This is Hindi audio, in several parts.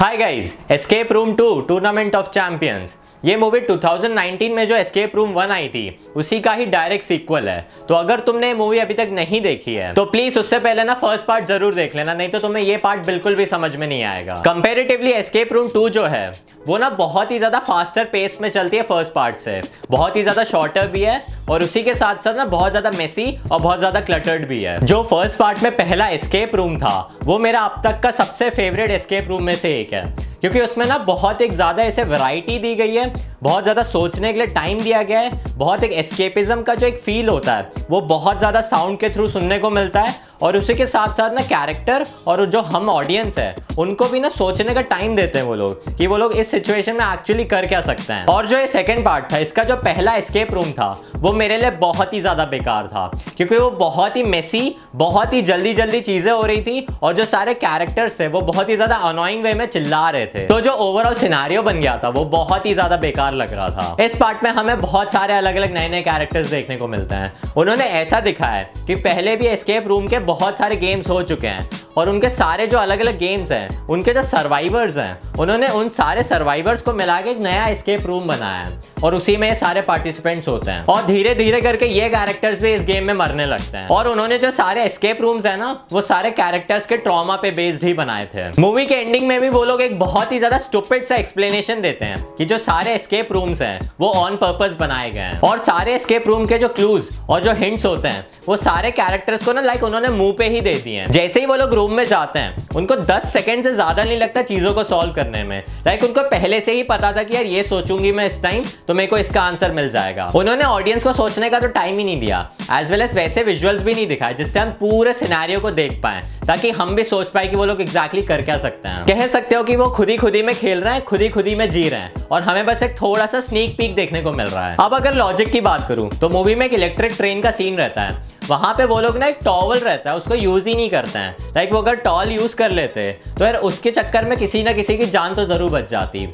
Hi guys escape room two tournament of champions ये मूवी 2019 में जो एस्केप रूम वन आई थी, उसी का ही डायरेक्ट सीक्वल है। तो अगर तुमने मूवी अभी तक नहीं देखी है तो प्लीज़ उससे पहले ना फ़र्स्ट पार्ट ज़रूर देख लेना, नहीं तो तुम्हें ये पार्ट बिल्कुल भी समझ में नहीं आएगा। कंपेरेटिवली एस्केप रूम टू जो है, वो ना बहुत ही ज़्यादा फास्टर पेस में चलती है फ़र्स्ट पार्ट से। बहुत ही ज़्यादा शॉर्टर भी है, और उसी के साथ साथ ना बहुत ज़्यादा मेसी और बहुत ज़्यादा क्लटर्ड भी है। जो फ़र्स्ट पार्ट में पहला एस्केप रूम था, वो मेरा अब तक का सबसे फेवरेट एस्केप रूम में से एक है क्योंकि उसमें ना बहुत एक ज़्यादा ऐसे वैरायटी दी गई है, बहुत ज़्यादा सोचने के लिए टाइम दिया गया है, बहुत एक एस्केपिज्म का जो एक फील होता है, वो बहुत ज़्यादा साउंड के थ्रू सुनने को मिलता है और उसी के साथ साथ ना कैरेक्टर और जो हम ऑडियंस है, उनको भी ना सोचने का टाइम देते हैं वो लोग कि वो लोग इस सिचुएशन में एक्चुअली कर क्या सकते हैं। और जो ये सेकंड पार्ट था, इसका जो पहला एस्केप रूम था, वो मेरे लिए बहुत ही ज़्यादा बेकार था, क्योंकि वो बहुत ही मेसी बहुत ही जल्दी जल्दी चीज़ें हो रही थी और जो सारे कैरेक्टर्स थे, वो बहुत ही ज़्यादा अनोइंग वे में चिल्ला रहे थे। तो जो ओवरऑल सिनारियो बन गया था, वो बहुत ही ज़्यादा बेकार लग रहा था। इस पार्ट में हमें बहुत सारे अलग अलग नए नए कैरेक्टर्स देखने को मिलते हैं। उन्होंने ऐसा दिखाया है कि पहले भी एस्केप रूम के बहुत सारे गेम्स हो चुके हैं। और उनके सारे जो अलग अलग गेम्स हैं, उनके जो सर्वाइवर्स हैं, उन्होंने उन सारे सर्वाइवर्स को मिला के एक नया एस्केप रूम बनाया है और उसी में सारे पार्टिसिपेंट्स होते हैं। और धीरे धीरे करके ये कैरेक्टर्स भी इस गेम में मरने लगते हैं। और उन्होंने जो सारे एस्केप रूम्स है ना, वो सारे कैरेक्टर्स के ट्रॉमा पे बेस्ड ही बनाए थे। मूवी के एंडिंग में भी वो लोग एक बहुत ही ज़्यादा स्टूपिड सा एक्सप्लेनेशन देते हैं कि जो सारे एस्केप रूम्स हैं, वो ऑन पर्पज बनाए गए हैं। और सारे एस्केप रूम के जो क्लूज और जो हिंट्स होते हैं, वो सारे कैरेक्टर्स को ना लाइक उन्होंने मुँह पे ही दे दिए जैसे ही वो लोग रूम में जाते हैं। उनको 10 सेकंड से ज़्यादा नहीं लगता चीज़ों को सॉल्व करने में। लाइक उनको पहले से ही पता था कि यार ये सोचूँगी मैं इस टाइम तो मेरे को इसका आंसर मिल जाएगा। उन्होंने ऑडियंस को सोचने का तो टाइम ही नहीं दिया। एज वेल एज वैसे विजुअल्स भी नहीं दिखाए, जिससे हम पूरे सिनेरियो को देख पाए, ताकि हम भी सोच पाए कि वो लोग एग्जैक्टली कर क्या सकते हैं। कह सकते हो कि वो खुद ही खुद ही में खेल रहे हैं खुद ही खुद ही में जी रहे हैं, और हमें बस एक थोड़ा सा स्नीक पीक देखने को मिल रहा है। अब अगर लॉजिक की बात करूँ तो मूवी में एक इलेक्ट्रिक ट्रेन का सीन रहता है। वहाँ पे वो लोग ना एक टॉवल रहता है, उसको यूज़ ही नहीं करते हैं। लाइक वो अगर टॉल यूज़ कर लेते तो यार उसके चक्कर में किसी ना किसी की जान तो ज़रूर बच जाती।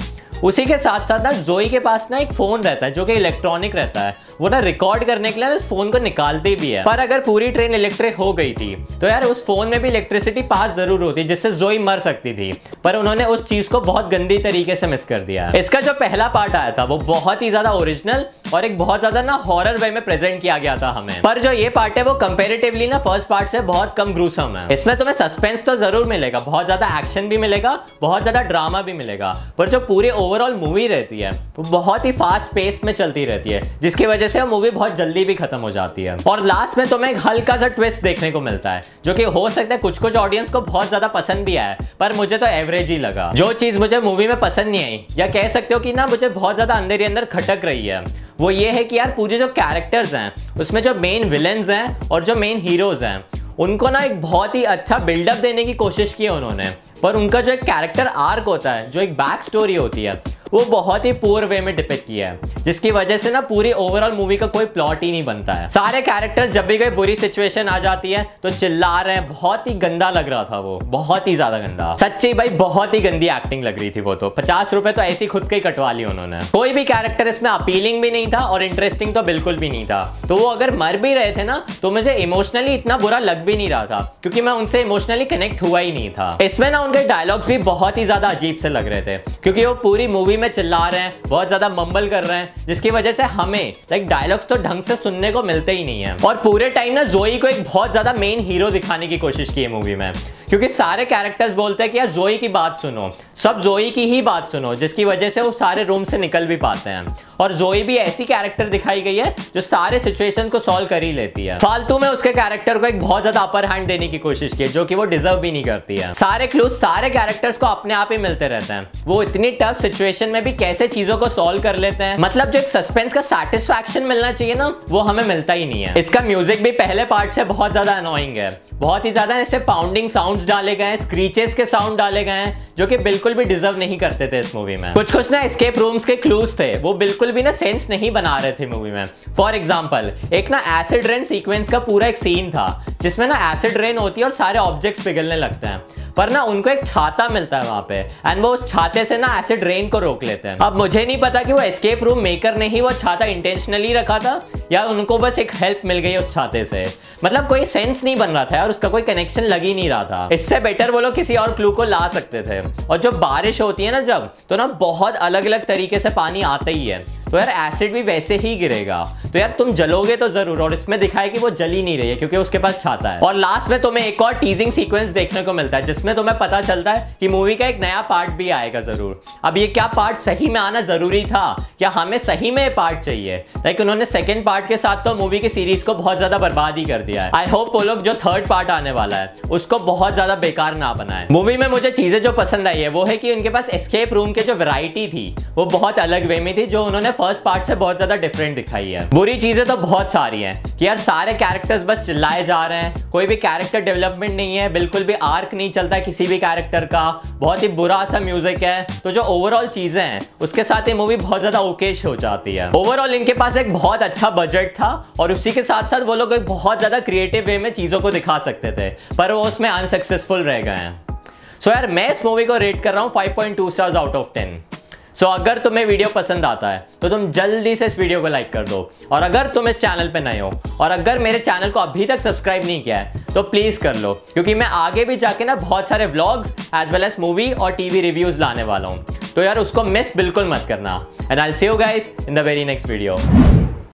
उसी के साथ साथ ना जोई के पास ना एक फ़ोन रहता है, जो कि इलेक्ट्रॉनिक रहता है। वो ना रिकॉर्ड करने के लिए ना उस फ़ोन को निकालते भी है। पर अगर पूरी ट्रेन इलेक्ट्रिक हो गई थी तो यार उस फ़ोन में भी इलेक्ट्रिसिटी पास ज़रूर होती, जिससे जोई मर सकती थी। पर उन्होंने उस चीज़ को बहुत गंदी तरीके से मिस कर दिया। इसका जो पहला पार्ट आया था, वो बहुत ही ज़्यादा ओरिजिनल और एक बहुत ज़्यादा ना हॉरर वे में प्रेजेंट किया गया था हमें। पर जो ये पार्ट है, वो कंपेरेटिवली ना फ़र्स्ट पार्ट से बहुत कम ग्रूसम है। इसमें तुम्हें सस्पेंस तो ज़रूर मिलेगा, बहुत ज़्यादा एक्शन भी मिलेगा, बहुत ज़्यादा ड्रामा भी मिलेगा। पर जो पूरी ओवरऑल मूवी रहती है, वो बहुत ही फास्ट पेस में चलती रहती है, जिसकी वजह से मूवी बहुत जल्दी भी खत्म हो जाती है। और लास्ट में तुम्हें एक हल्का सा ट्विस्ट देखने को मिलता है, जो कि हो सकता है कुछ कुछ ऑडियंस को बहुत ज़्यादा पसंद भी आया, पर मुझे तो एवरेज ही लगा। जो चीज़ मुझे मूवी में पसंद नहीं आई, या कह सकते हो कि ना, मुझे बहुत ज़्यादा अंदर ही अंदर खटक रही है, वो ये है कि यार, पूरे जो कैरेक्टर्स हैं, उसमें जो मेन विलेंस हैं और जो मेन हीरोज हैं, उनको ना एक बहुत ही अच्छा बिल्डअप देने की कोशिश की है उन्होंने। पर उनका जो एक कैरेक्टर आर्क होता है, जो एक बैक स्टोरी होती है वो बहुत ही पुअर वे में डिपिक्ट किया है, जिसकी वजह से ना पूरी ओवरऑल मूवी का कोई प्लॉट ही नहीं बनता है। सारे कैरेक्टर्स जब भी कोई बुरी सिचुएशन आ जाती है तो चिल्ला रहे हैं, बहुत ही गंदा लग रहा था वो, बहुत ही ज़्यादा गंदा। सच्ची भाई, बहुत ही गंदी एक्टिंग लग रही थी वो तो। पचास रुपए तो ऐसी खुद के कटवा ली उन्होंने। कोई भी कैरेक्टर इसमें अपीलिंग भी नहीं था और इंटरेस्टिंग तो बिल्कुल भी नहीं था। तो वो अगर मर भी रहे थे ना तो मुझे इमोशनली इतना बुरा लग भी नहीं रहा था, क्योंकि मैं उनसे इमोशनली कनेक्ट हुआ ही नहीं था। इसमें ना उनके डायलॉग्स भी बहुत ही ज़्यादा अजीब से लग रहे थे, क्योंकि वो पूरी मूवी में चिल्ला रहे हैं, बहुत ज़्यादा मम्बल कर रहे हैं, जिसकी वजह से हमें लाइक डायलॉग्स तो ढंग से सुनने को मिलते ही नहीं है। और पूरे टाइम ना जोई को एक बहुत ज़्यादा मेन हीरो दिखाने की कोशिश की है मूवी में। क्योंकि सारे कैरेक्टर्स बोलते हैं कि यार जोई की बात सुनो, सब जोई की ही बात सुनो, जिसकी वजह से वो सारे रूम से निकल भी पाते हैं। और जोई भी ऐसी कैरेक्टर दिखाई गई है जो सारे सिचुएशन को सॉल्व कर ही लेती है। फालतू में उसके कैरेक्टर को एक बहुत ज़्यादा अपर हैंड देने की कोशिश की जो कि वो डिजर्व भी नहीं करती है। सारे क्लूज सारे कैरेक्टर्स को अपने आप ही मिलते रहते हैं। वो इतनी टफ सिचुएशन में भी कैसे चीज़ों को सॉल्व कर लेते हैं? मतलब जो एक सस्पेंस का सेटिस्फेक्शन मिलना चाहिए ना, वो हमें मिलता ही नहीं है। इसका म्यूज़िक भी पहले पार्ट से बहुत ज़्यादा अनोइंग है। बहुत ही ज़्यादा ऐसे पाउंडिंग साउंड्स डाले गए हैं स्क्रीचेस के साउंड डाले गए हैं, जो कि बिल्कुल भी डिजर्व नहीं करते थे इस मूवी में। कुछ कुछ ना एस्केप रूम्स के क्लूज थे, वो बिल्कुल भी ना सेंस नहीं बना रहे थे मूवी में। फॉर एग्ज़ाम्पल एक ना एसिड रेन सीक्वेंस का पूरा एक सीन था, जिसमें ना एसिड रेन होती है और सारे ऑब्जेक्ट्स पिघलने लगते हैं। पर ना उनको एक छाता मिलता है वहाँ पे एंड वो उस छाते से ना एसिड रेन को रोक लेते हैं। अब मुझे नहीं पता कि वो एस्केप रूम मेकर ने ही वो छाता इंटेंशनली रखा था, या उनको बस एक हेल्प मिल गई उस छाते से। मतलब कोई सेंस नहीं बन रहा था और उसका कोई कनेक्शन लग ही नहीं रहा था। इससे बेटर वो लोग किसी और क्लू को ला सकते थे। और जो बारिश होती है ना जब तो ना बहुत अलग अलग तरीके से पानी आता ही है। तो यार एसिड भी वैसे ही गिरेगा। तो यार तुम जलोगे तो ज़रूर, और इसमें दिखाए कि वो जली नहीं रही है, क्योंकि उसके पास छाता है। और लास्ट में तुम्हें एक और टीजिंग सीक्वेंस देखने को मिलता है, जिसमें तुम्हें पता चलता है कि मूवी का एक नया पार्ट भी आएगा ज़रूर। अब ये क्या पार्ट सही में आना ज़रूरी था? क्या हमें सही में पार्ट चाहिए? लाइक उन्होंने सेकेंड पार्ट के साथ तो मूवी की सीरीज़ को बहुत ज़्यादा बर्बाद ही कर दिया है। आई होप वो लोग जो थर्ड पार्ट आने वाला है, उसको बहुत ज़्यादा बेकार ना बनाए। मूवी में मुझे चीज़ें जो पसंद आई है, वो है कि उनके पास एस्केप रूम के जो वैरायटी थी, वो बहुत अलग वे में थी, जो उन्होंने फ़र्स्ट पार्ट से बहुत ज़्यादा डिफरेंट दिखाई है। बुरी चीज़ें तो बहुत सारी हैं कि यार सारे कैरेक्टर्स बस चिल्लाए जा रहे हैं। कोई भी कैरेक्टर डेवलपमेंट नहीं है, बिल्कुल भी आर्क नहीं चलता किसी भी कैरेक्टर का। बहुत ही बुरा सा म्यूज़िक है। तो जो ओवरऑल चीज़ें हैं, उसके साथ ये मूवी बहुत ज़्यादा ओकेश हो जाती है। ओवरऑल इनके पास एक बहुत अच्छा बजट था और उसी के साथ साथ वो लोग एक बहुत ज़्यादा क्रिएटिव वे में चीज़ों को दिखा सकते थे, पर वो उसमें अनसक्सेसफुल रह गए हैं। सो so यार मैं इस मूवी को रेट कर रहा हूँ 5.2 stars out of 10 so so, अगर तुम्हें वीडियो पसंद आता है तो तुम जल्दी से इस वीडियो को लाइक कर दो। और अगर तुम इस चैनल पर नए हो और अगर मेरे चैनल को अभी तक सब्सक्राइब नहीं किया है तो प्लीज़ कर लो क्योंकि मैं आगे भी जाके ना बहुत सारे vlogs as well as movie और टीवी रिव्यूज़ लाने वाला हूँ। तो यार उसको मिस बिल्कुल मत करना। And I see you guys in the very next video